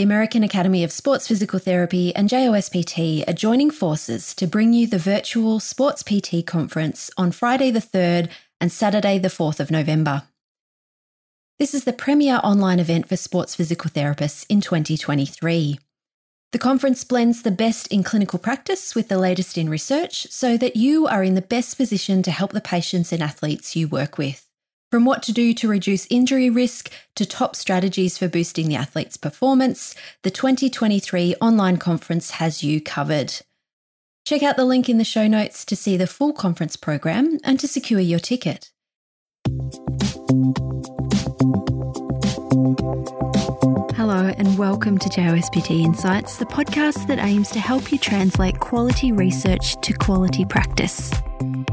the American Academy of Sports Physical Therapy and JOSPT are joining forces to bring you the virtual Sports PT conference on Friday the 3rd and Saturday the 4th of November. This is the premier online event for sports physical therapists in 2023. The conference blends the best in clinical practice with the latest in research so that you are in the best position to help the patients and athletes you work with. From what to do to reduce injury risk to top strategies for boosting the athlete's performance, the 2023 online conference has you covered. Check out the link in the show notes to see the full conference program and to secure your ticket. Hello, and welcome to JOSPT Insights, the podcast that aims to help you translate quality research to quality practice.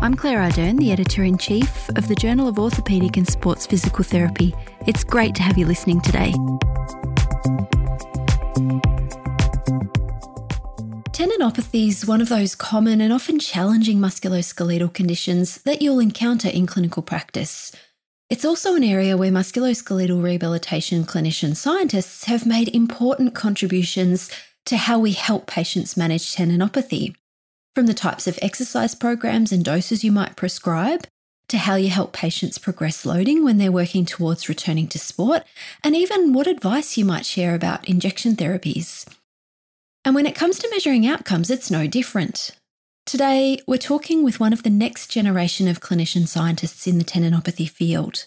I'm Claire Ardern, the editor in chief of the Journal of Orthopaedic and Sports Physical Therapy. It's great to have you listening today. Tendinopathy is one of those common and often challenging musculoskeletal conditions that you'll encounter in clinical practice. It's also an area where musculoskeletal rehabilitation clinician scientists have made important contributions to how we help patients manage tendinopathy. From the types of exercise programs and doses you might prescribe, to how you help patients progress loading when they're working towards returning to sport, and even what advice you might share about injection therapies. And when it comes to measuring outcomes, it's no different. Today, we're talking with one of the next generation of clinician scientists in the tendinopathy field.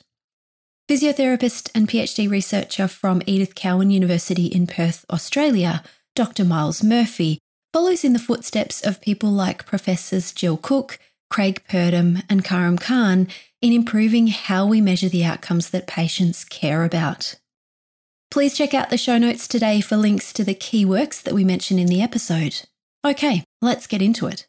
Physiotherapist and PhD researcher from Edith Cowan University in Perth, Australia, Dr. Myles Murphy, follows in the footsteps of people like Professors Jill Cook, Craig Purdam, and Karim Khan in improving how we measure the outcomes that patients care about. Please check out the show notes today for links to the key works that we mention in the episode. Okay, let's get into it.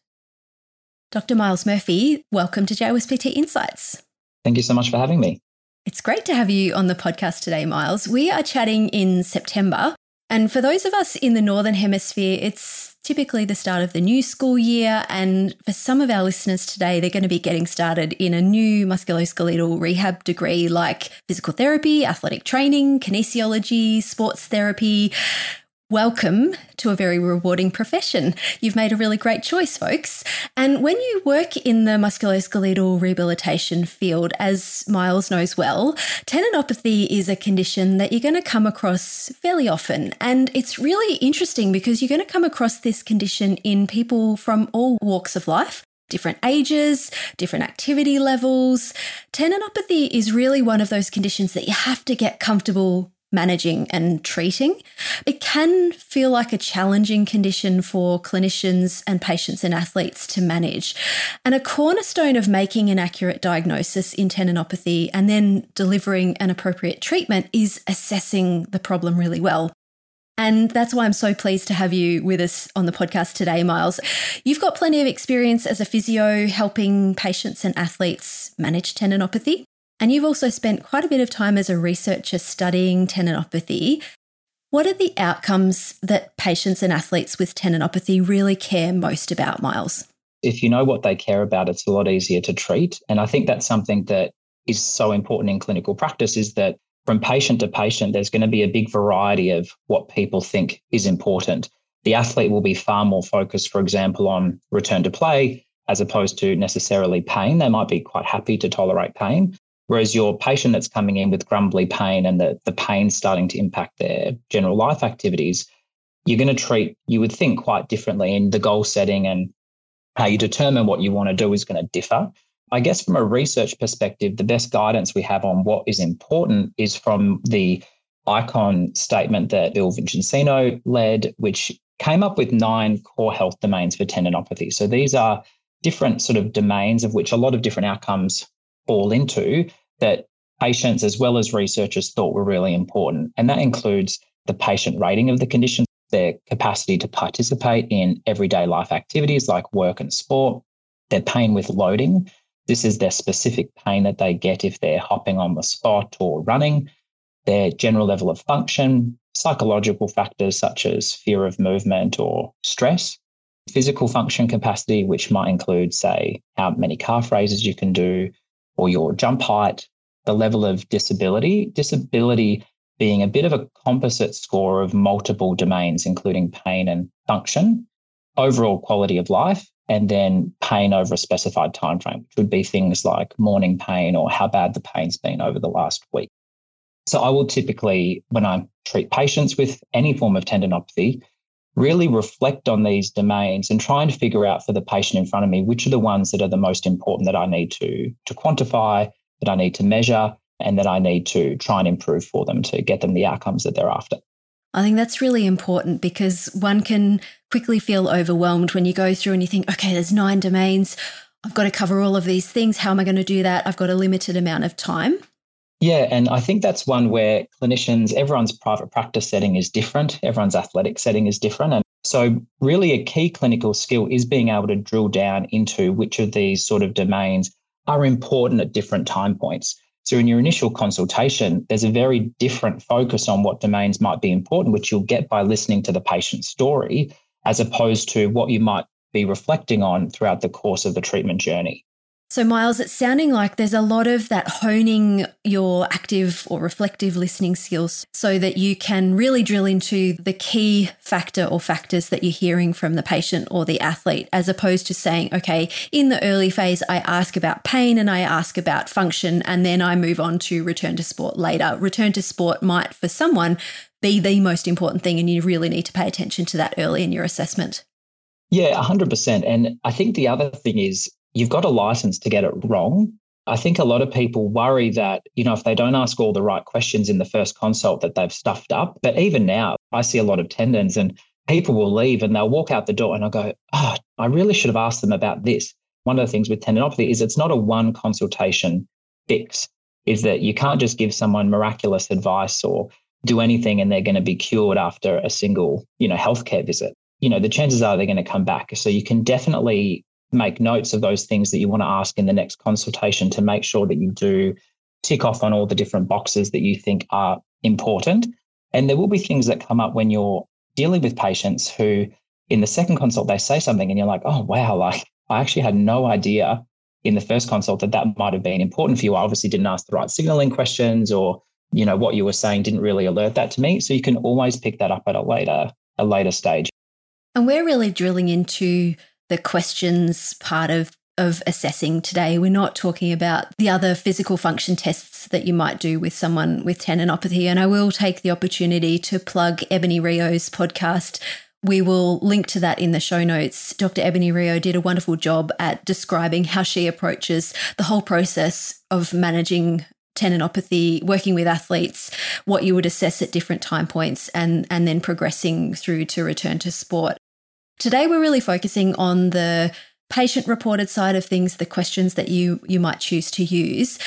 Dr. Myles Murphy, welcome to JOSPT Insights. Thank you so much for having me. It's great to have you on the podcast today, Myles. We are chatting in September. And for those of us in the Northern Hemisphere, it's typically the start of the new school year. And for some of our listeners today, they're going to be getting started in a new musculoskeletal rehab degree like physical therapy, athletic training, kinesiology, sports therapy. Welcome to a very rewarding profession. You've made a really great choice, folks. And when you work in the musculoskeletal rehabilitation field, as Myles knows well, tendinopathy is a condition that you're going to come across fairly often. And it's really interesting because you're going to come across this condition in people from all walks of life different ages, different activity levels. Tendinopathy is really one of those conditions that you have to get comfortable managing and treating. It can feel like a challenging condition for clinicians and patients and athletes to manage. And a cornerstone of making an accurate diagnosis in tendinopathy and then delivering an appropriate treatment is assessing the problem really well. And that's why I'm so pleased to have you with us on the podcast today, Myles. You've got plenty of experience as a physio helping patients and athletes manage tendinopathy. And you've also spent quite a bit of time as a researcher studying tendinopathy. What are the outcomes that patients and athletes with tendinopathy really care most about, Myles? If you know what they care about, it's a lot easier to treat. And I think that's something that is so important in clinical practice is that from patient to patient, there's going to be a big variety of what people think is important. The athlete will be far more focused, for example, on return to play as opposed to necessarily pain. They might be quite happy to tolerate pain. Whereas your patient that's coming in with grumbly pain and the, the pain starting to impact their general life activities, you're going to treat, you would think, quite differently in the goal setting and how you determine what you want to do is going to differ. I guess from a research perspective, the best guidance we have on what is important is from the ICON statement that Bill Vicenzino led, which came up with nine core health domains for tendinopathy. So these are different sort of domains of which a lot of different outcomes fall into that patients as well as researchers thought were really important. And that includes the patient rating of the condition, their capacity to participate in everyday life activities like work and sport, their pain with loading. This is their specific pain that they get if they're hopping on the spot or running, their general level of function, psychological factors such as fear of movement or stress, physical function capacity, which might include, say, how many calf raises you can do, or your jump height, the level of disability. Disability being a bit of a composite score of multiple domains, including pain and function, overall quality of life, and then pain over a specified time frame, which would be things like morning pain or how bad the pain's been over the last week. So I will typically, when I treat patients with any form of tendinopathy, really reflect on these domains and try and figure out for the patient in front of me which are the ones that are the most important that I need to, to quantify, that I need to measure, and that I need to try and improve for them to get them the outcomes that they're after. I think that's really important because one can quickly feel overwhelmed when you go through and you think, okay, there's nine domains. I've got to cover all of these things. How am I going to do that? I've got a limited amount of time. Yeah, and I think that's one where clinicians, everyone's private practice setting is different, everyone's athletic setting is different. And so, really, a key clinical skill is being able to drill down into which of these sort of domains are important at different time points. So, in your initial consultation, there's a very different focus on what domains might be important, which you'll get by listening to the patient's story, as opposed to what you might be reflecting on throughout the course of the treatment journey. So, Myles, it's sounding like there's a lot of that honing your active or reflective listening skills so that you can really drill into the key factor or factors that you're hearing from the patient or the athlete, as opposed to saying, okay, in the early phase, I ask about pain and I ask about function, and then I move on to return to sport later. Return to sport might, for someone, be the most important thing, and you really need to pay attention to that early in your assessment. Yeah, 100%. And I think the other thing is you've got a license to get it wrong. I think a lot of people worry that, you know, if they don't ask all the right questions in the first consult that they've stuffed up. But even now, I see a lot of tendons and people will leave and they'll walk out the door and I'll go, oh, I really should have asked them about this. One of the things with tendinopathy is it's not a one consultation fix, is that you can't just give someone miraculous advice or do anything and they're going to be cured after a single, you know, healthcare visit. You know, the chances are they're going to come back. So you can definitely make notes of those things that you want to ask in the next consultation to make sure that you do tick off on all the different boxes that you think are important. And there will be things that come up when you're dealing with patients who, in the second consult, they say something and you're like, oh, wow, like I actually had no idea in the first consult that that might have been important for you. I obviously didn't ask the right signaling questions or, you know, what you were saying didn't really alert that to me. So you can always pick that up at a later, a later stage. And we're really drilling into the questions part of of assessing today. We're not talking about the other physical function tests that you might do with someone with tendinopathy. And I will take the opportunity to plug Ebonie Rio's podcast. We will link to that in the show notes. Dr. Ebonie Rio did a wonderful job at describing how she approaches the whole process of managing tendinopathy, working with athletes, what you would assess at different time points, and, and then progressing through to return to sport. Today, we're really focusing on the patient reported side of things, the questions that you, you might choose to use.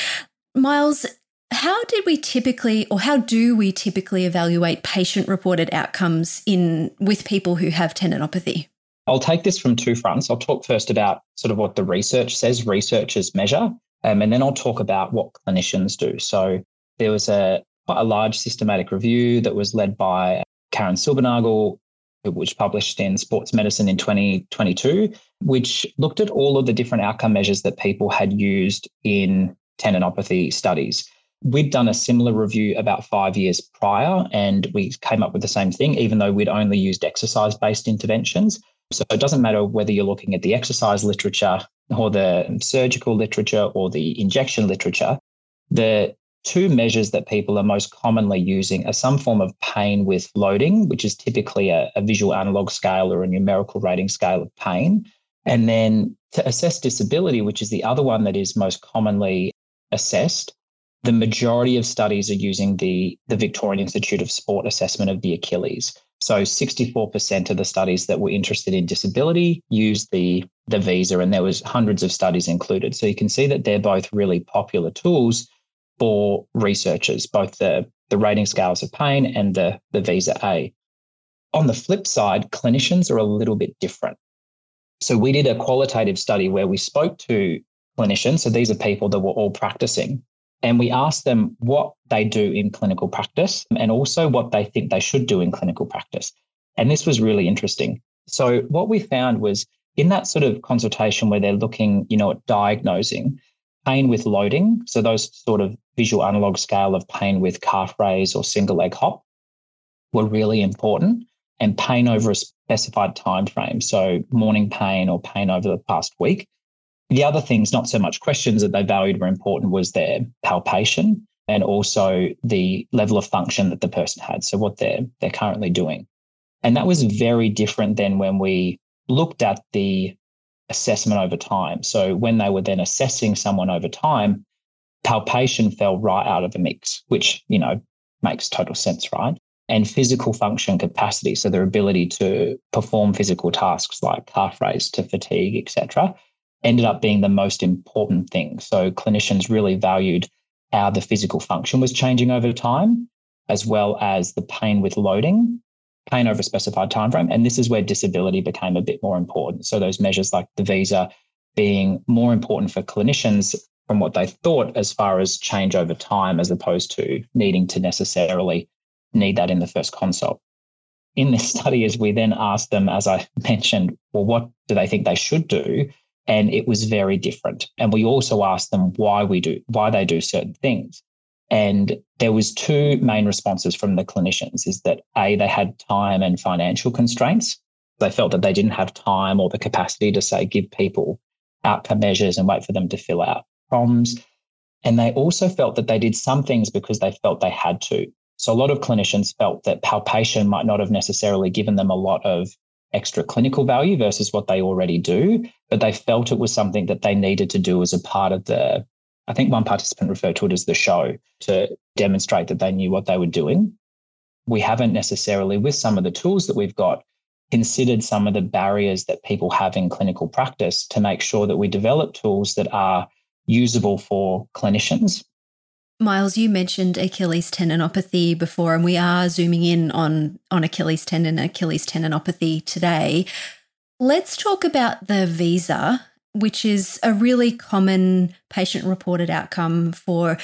Myles, how did we typically or how do we typically evaluate patient reported outcomes in with people who have tendinopathy? I'll take this from two fronts. I'll talk first about sort of what the research says researchers measure, um, and then I'll talk about what clinicians do. So there was a quite a large systematic review that was led by Karin Silbernagel, which published in Sports Medicine in 2022, which looked at all of the different outcome measures that people had used in tendinopathy studies. We'd done a similar review about five years prior, and we came up with the same thing, even though we'd only used exercise based interventions. So it doesn't matter whether you're looking at the exercise literature or the surgical literature or the injection literature. The two measures that people are most commonly using are some form of pain with loading, which is typically a, a, visual analog scale or a numerical rating scale of pain. And then to assess disability, which is the other one that is most commonly assessed, the majority of studies are using the, the Victorian Institute of Sport assessment of the Achilles. So 64% of the studies that were interested in disability used the, the VISA, and there was hundreds of studies included. So you can see that they're both really popular tools for researchers, both the, the rating scales of pain and the, the VISA-A. On the flip side, clinicians are a little bit different. So we did a qualitative study where we spoke to clinicians. So these are people that were all practicing. And we asked them what they do in clinical practice and also what they think they should do in clinical practice. And this was really interesting. So what we found was in that sort of consultation where they're looking, you know, at diagnosing, pain with loading. So those sort of visual analog scale of pain with calf raise or single leg hop were really important and pain over a specified time frame. So morning pain or pain over the past week. The other things, not so much questions that they valued were important, was their palpation and also the level of function that the person had. So what they're they're currently doing. And that was very different than when we looked at the assessment over time. So when they were then assessing someone over time, palpation fell right out of the mix, which, you know, makes total sense, right? And physical function capacity, so their ability to perform physical tasks like calf raise to fatigue, etc., ended up being the most important thing. So clinicians really valued how the physical function was changing over time, as well as the pain with loading pain over a specified time frame. And this is where disability became a bit more important. So those measures like the VISA being more important for clinicians from what they thought as far as change over time, as opposed to needing to necessarily need that in the first consult. In this study, as we then asked them, as I mentioned, well, what do they think they should do? And it was very different. And we also asked them why we do, why they do certain things. And there was two main responses from the clinicians is that A, they had time and financial constraints. They felt that they didn't have time or the capacity to say give people outcome measures and wait for them to fill out And they also felt that they did some things because they felt they had to. So a lot of clinicians felt that palpation might not have necessarily given them a lot of extra clinical value versus what they already do, but they felt it was something that they needed to do as a part of the I think one participant referred to it as the show to demonstrate that they knew what they were doing. We haven't necessarily, with some of the tools that we've got, considered some of the barriers that people have in clinical practice to make sure that we develop tools that are usable for clinicians. Myles, you mentioned Achilles tendinopathy before, and we are zooming in on, on Achilles tendon, Achilles tendinopathy today. Let's talk about the VISA which is a really common patient reported outcome for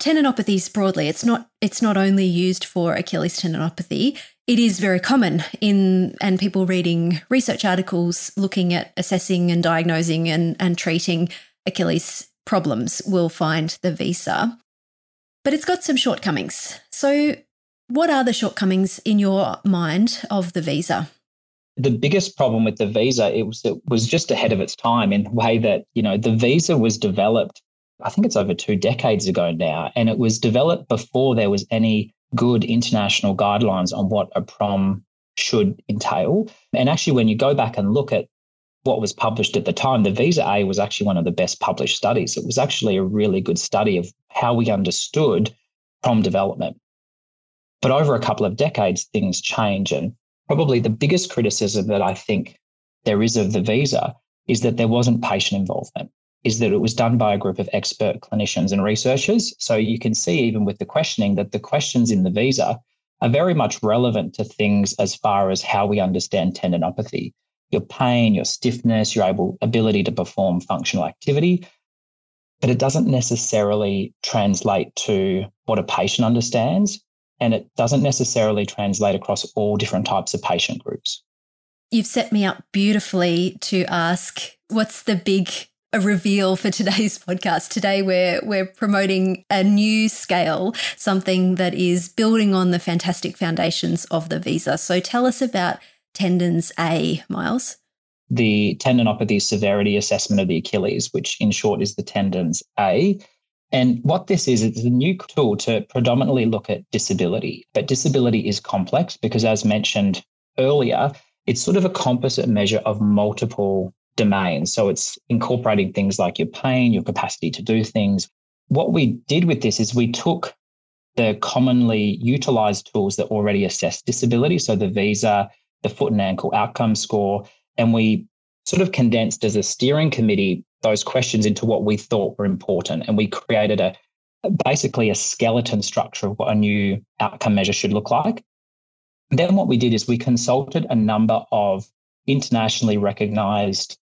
tendinopathies broadly. It's not it's not only used for Achilles tendinopathy. It is very common in and people reading research articles looking at assessing and diagnosing and, and treating Achilles problems will find the VISA. But it's got some shortcomings. So what are the shortcomings in your mind of the VISA? the biggest problem with the VISA it was it was just ahead of its time in the way that you know the VISA was developed i think it's over two decades ago now and it was developed before there was any good international guidelines on what a prom should entail and actually when you go back and look at what was published at the time the VISA-A was actually one of the best published studies it was actually a really good study of how we understood prom development but over a couple of decades things change and probably the biggest criticism that I think there is of the VISA is that there wasn't patient involvement, is that it was done by a group of expert clinicians and researchers. So you can see, even with the questioning, that the questions in the VISA are very much relevant to things as far as how we understand tendinopathy. Your pain, your stiffness, your able, ability to perform functional activity, but it doesn't necessarily translate to what a patient understands and it doesn't necessarily translate across all different types of patient groups. You've set me up beautifully to ask what's the big reveal for today's podcast. Today we're we're promoting a new scale, something that is building on the fantastic foundations of the VISA. So tell us about tendons A, Myles. The tendinopathy severity assessment of the Achilles, which in short is the tendons A, and what this is, it's a new tool to predominantly look at disability. But disability is complex because, as mentioned earlier, it's sort of a composite measure of multiple domains. So it's incorporating things like your pain, your capacity to do things. What we did with this is we took the commonly utilized tools that already assess disability. So the VISA, the foot and ankle outcome score, and we sort of condensed as a steering committee those questions into what we thought were important. And we created a basically a skeleton structure of what a new outcome measure should look like. then what we did is we consulted a number of internationally recognized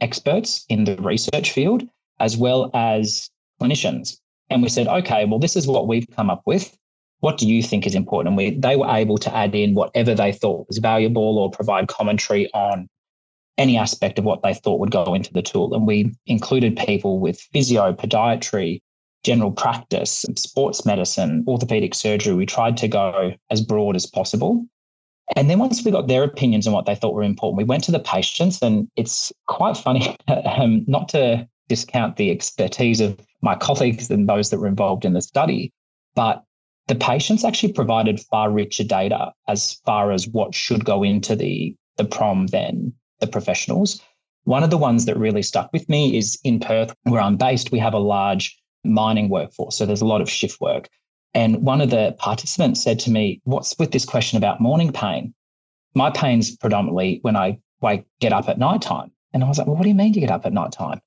experts in the research field, as well as clinicians. And we said, okay, well, this is what we've come up with. What do you think is important? And we, they were able to add in whatever they thought was valuable or provide commentary on any aspect of what they thought would go into the tool. And we included people with physio, podiatry, general practice, sports medicine, orthopedic surgery. We tried to go as broad as possible. And then once we got their opinions on what they thought were important, we went to the patients, and it's quite funny, um, not to discount the expertise of my colleagues and those that were involved in the study, but the patients actually provided far richer data as far as what should go into the, the prom than the professionals. One of the ones that really stuck with me is in Perth, where I'm based, we have a large mining workforce. So there's a lot of shift work. And one of the participants said to me, What's with this question about morning pain? My pain's predominantly when I wake, get up at night time. And I was like, Well, what do you mean you get up at night time?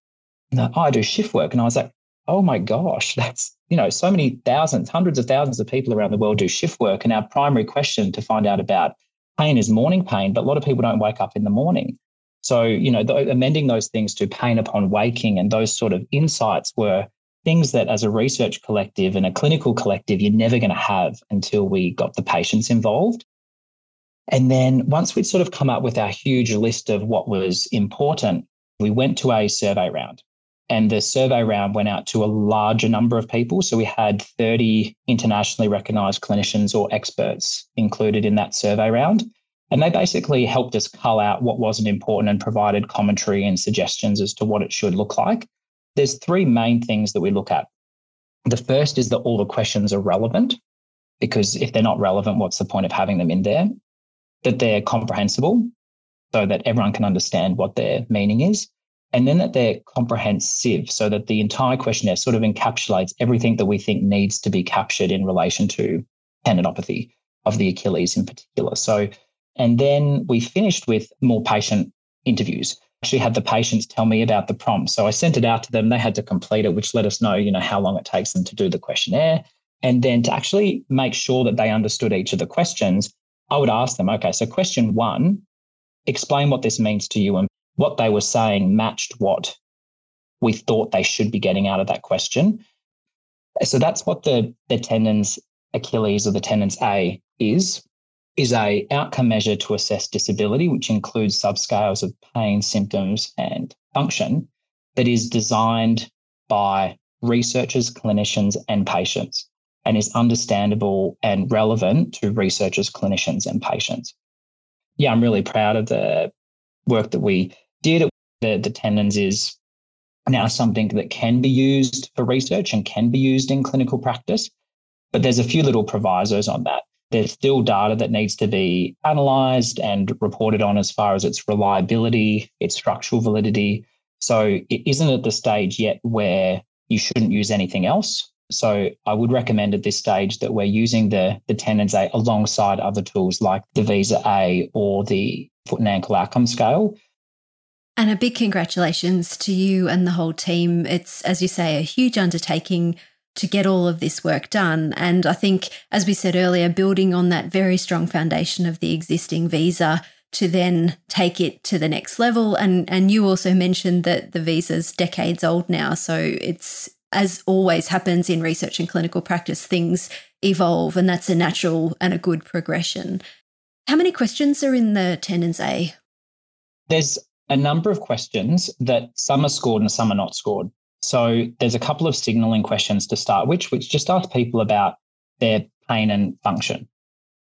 And oh, I do shift work. And I was like, Oh my gosh, that's, you know, so many thousands, hundreds of thousands of people around the world do shift work. And our primary question to find out about pain is morning pain, but a lot of people don't wake up in the morning. So, you know, amending those things to pain upon waking and those sort of insights were things that as a research collective and a clinical collective, you're never going to have until we got the patients involved. And then once we'd sort of come up with our huge list of what was important, we went to a survey round. And the survey round went out to a larger number of people. So we had 30 internationally recognized clinicians or experts included in that survey round. And they basically helped us cull out what wasn't important and provided commentary and suggestions as to what it should look like. There's three main things that we look at. The first is that all the questions are relevant, because if they're not relevant, what's the point of having them in there? That they're comprehensible, so that everyone can understand what their meaning is. And then that they're comprehensive, so that the entire questionnaire sort of encapsulates everything that we think needs to be captured in relation to tendinopathy of the Achilles in particular. So, and then we finished with more patient interviews actually had the patients tell me about the prompt. So I sent it out to them. They had to complete it, which let us know, you know, how long it takes them to do the questionnaire. And then to actually make sure that they understood each of the questions, I would ask them, okay, so question one, explain what this means to you and what they were saying matched what we thought they should be getting out of that question. So that's what the, the TENDINS Achilles or the TENDINS-A is is a outcome measure to assess disability, which includes subscales of pain, symptoms, and function, that is designed by researchers, clinicians, and patients, and is understandable and relevant to researchers, clinicians, and patients. Yeah, I'm really proud of the work that we did. The, the TENDINS is now something that can be used for research and can be used in clinical practice. But there's a few little provisos on that there's still data that needs to be analyzed and reported on as far as its reliability, its structural validity. So it isn't at the stage yet where you shouldn't use anything else. So I would recommend at this stage that we're using the, the TENDINS-A alongside other tools like the VISA-A or the foot and ankle outcome scale. And a big congratulations to you and the whole team. It's, as you say, a huge undertaking to get all of this work done. And I think, as we said earlier, building on that very strong foundation of the existing VISA to then take it to the next level. And and you also mentioned that the VISA's decades old now. So it's as always happens in research and clinical practice, things evolve, and that's a natural and a good progression. How many questions are in the TENDINS-A? There's a number of questions that some are scored and some are not scored. So there's a couple of signaling questions to start which which just ask people about their pain and function,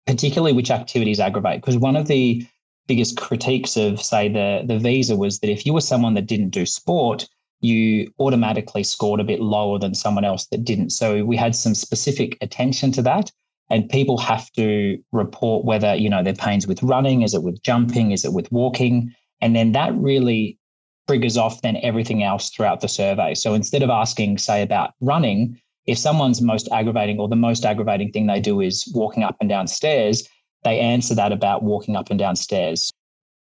particularly which activities aggravate. Because one of the biggest critiques of, say, the, the VISA was that if you were someone that didn't do sport, you automatically scored a bit lower than someone else that didn't. So we had some specific attention to that. And people have to report whether, you know, their pains with running, is it with jumping, is it with walking? And then that really triggers off then everything else throughout the survey. So instead of asking, say, about running, if someone's most aggravating or the most aggravating thing they do is walking up and down stairs, they answer that about walking up and down stairs.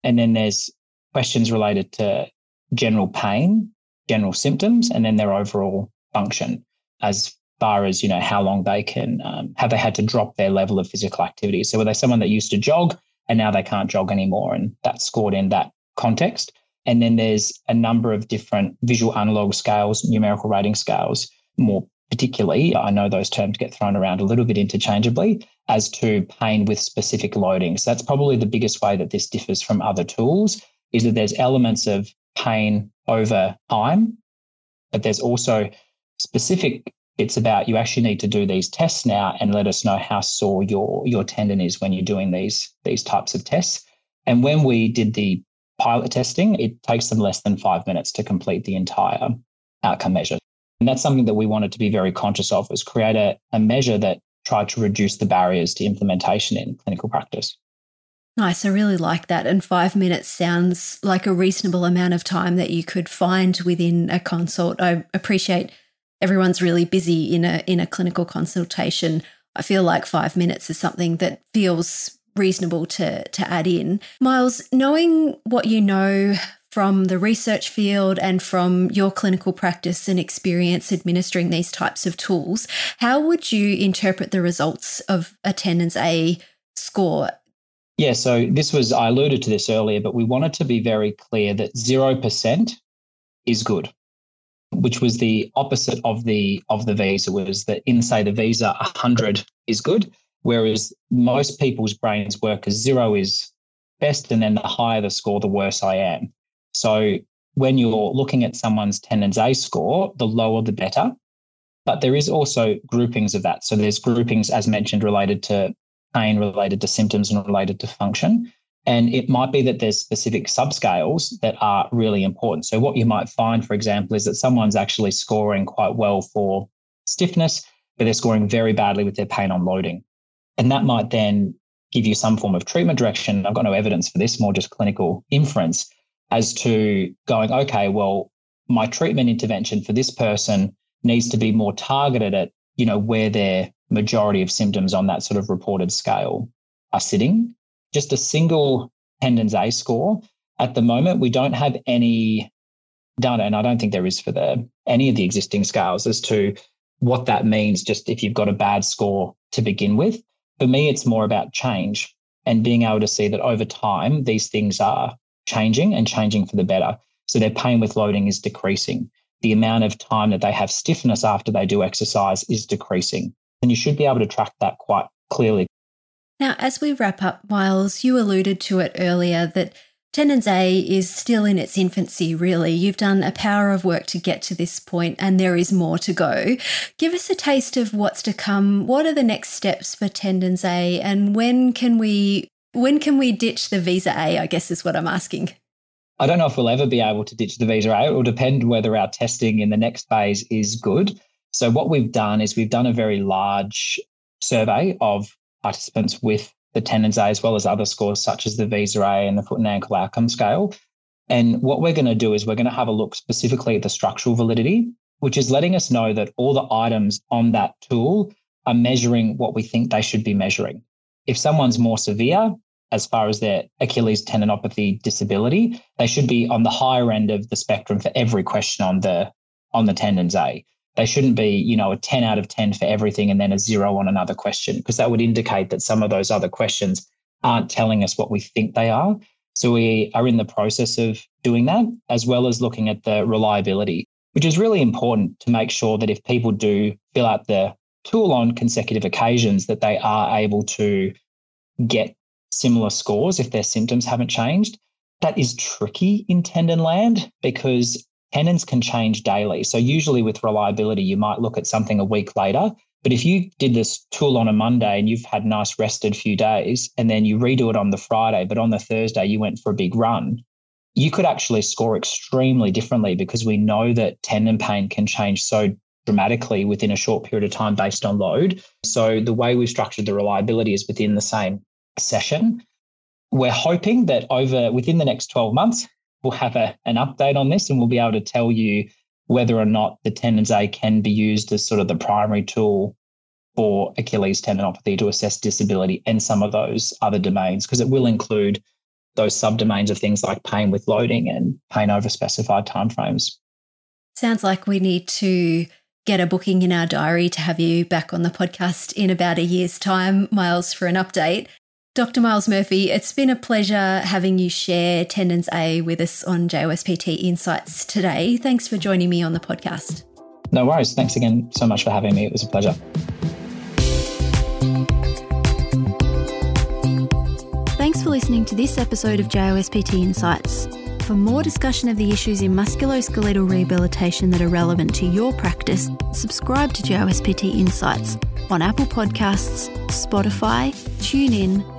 And then there's questions related to general pain, general symptoms, and then their overall function as far as, you know, how long they can, um, have they had to drop their level of physical activity? So were they someone that used to jog and now they can't jog anymore? And that's scored in that context. And then there's a number of different visual analog scales, numerical rating scales, more particularly. I know those terms get thrown around a little bit interchangeably as to pain with specific loading. So that's probably the biggest way that this differs from other tools is that there's elements of pain over time, but there's also specific It's about you actually need to do these tests now and let us know how sore your your tendon is when you're doing these these types of tests. And when we did the pilot testing, it takes them less than five minutes to complete the entire outcome measure. And that's something that we wanted to be very conscious of was create a, a measure that tried to reduce the barriers to implementation in clinical practice. Nice. I really like that. And five minutes sounds like a reasonable amount of time that you could find within a consult. I appreciate everyone's really busy in a in a clinical consultation. I feel like five minutes is something that feels reasonable to to add in. Myles, knowing what you know from the research field and from your clinical practice and experience administering these types of tools, how would you interpret the results of a TENDINS-A score? Yeah, so this was, I alluded to this earlier, but we wanted to be very clear that 0% is good, which was the opposite of the of the VISA, was that in say the VISA 100 is good, whereas most people's brains work as zero is best, and then the higher the score, the worse I am. So when you're looking at someone's TENDINS-A score, the lower the better. But there is also groupings of that. So there's groupings, as mentioned, related to pain, related to symptoms, and related to function. And it might be that there's specific subscales that are really important. So what you might find, for example, is that someone's actually scoring quite well for stiffness, but they're scoring very badly with their pain on loading. And that might then give you some form of treatment direction. I've got no evidence for this, more just clinical inference as to going, okay, well, my treatment intervention for this person needs to be more targeted at, you know, where their majority of symptoms on that sort of reported scale are sitting. Just a single TENDINS-A score. At the moment, we don't have any data, and I don't think there is for the any of the existing scales as to what that means. Just if you've got a bad score to begin with, for me, it's more about change and being able to see that over time these things are changing and changing for the better. So their pain with loading is decreasing. The amount of time that they have stiffness after they do exercise is decreasing. And you should be able to track that quite clearly. Now, as we wrap up, Myles, you alluded to it earlier that TENDINS-A is still in its infancy, really. You've done a power of work to get to this point, and there is more to go. Give us a taste of what's to come. What are the next steps for TENDINS-A, and when can we when can we ditch the VISA-A? I guess is what I'm asking. I don't know if we'll ever be able to ditch the VISA-A. It will depend whether our testing in the next phase is good. So, what we've done is we've done a very large survey of participants with the TENDINS-A as well as other scores such as the VISA-A and the foot and ankle outcome scale. And what we're going to do is we're going to have a look specifically at the structural validity, which is letting us know that all the items on that tool are measuring what we think they should be measuring. If someone's more severe, as far as their Achilles tendinopathy disability, they should be on the higher end of the spectrum for every question on the on the TENDINS-A. They shouldn't be, you know, a 10 out of 10 for everything and then a zero on another question, because that would indicate that some of those other questions aren't telling us what we think they are. So we are in the process of doing that, as well as looking at the reliability, which is really important to make sure that if people do fill out the tool on consecutive occasions that they are able to get similar scores if their symptoms haven't changed. That is tricky in tendon land because tendons can change daily. So, usually with reliability, you might look at something a week later. But if you did this tool on a Monday and you've had nice rested few days, and then you redo it on the Friday, but on the Thursday you went for a big run, you could actually score extremely differently because we know that tendon pain can change so dramatically within a short period of time based on load. So the way we've structured the reliability is within the same session. We're hoping that over within the next 12 months, we'll have a, an update on this and we'll be able to tell you whether or not the TENDINS-A can be used as sort of the primary tool for Achilles tendinopathy to assess disability and some of those other domains, because it will include those subdomains of things like pain with loading and pain over specified timeframes. Sounds like we need to get a booking in our diary to have you back on the podcast in about a year's time, Myles, for an update. Dr. Myles Murphy, it's been a pleasure having you share TENDINS-A with us on JOSPT Insights today. Thanks for joining me on the podcast. No worries. Thanks again so much for having me. It was a pleasure. Thanks for listening to this episode of JOSPT Insights. For more discussion of the issues in musculoskeletal rehabilitation that are relevant to your practice, subscribe to JOSPT Insights on Apple Podcasts, Spotify, TuneIn,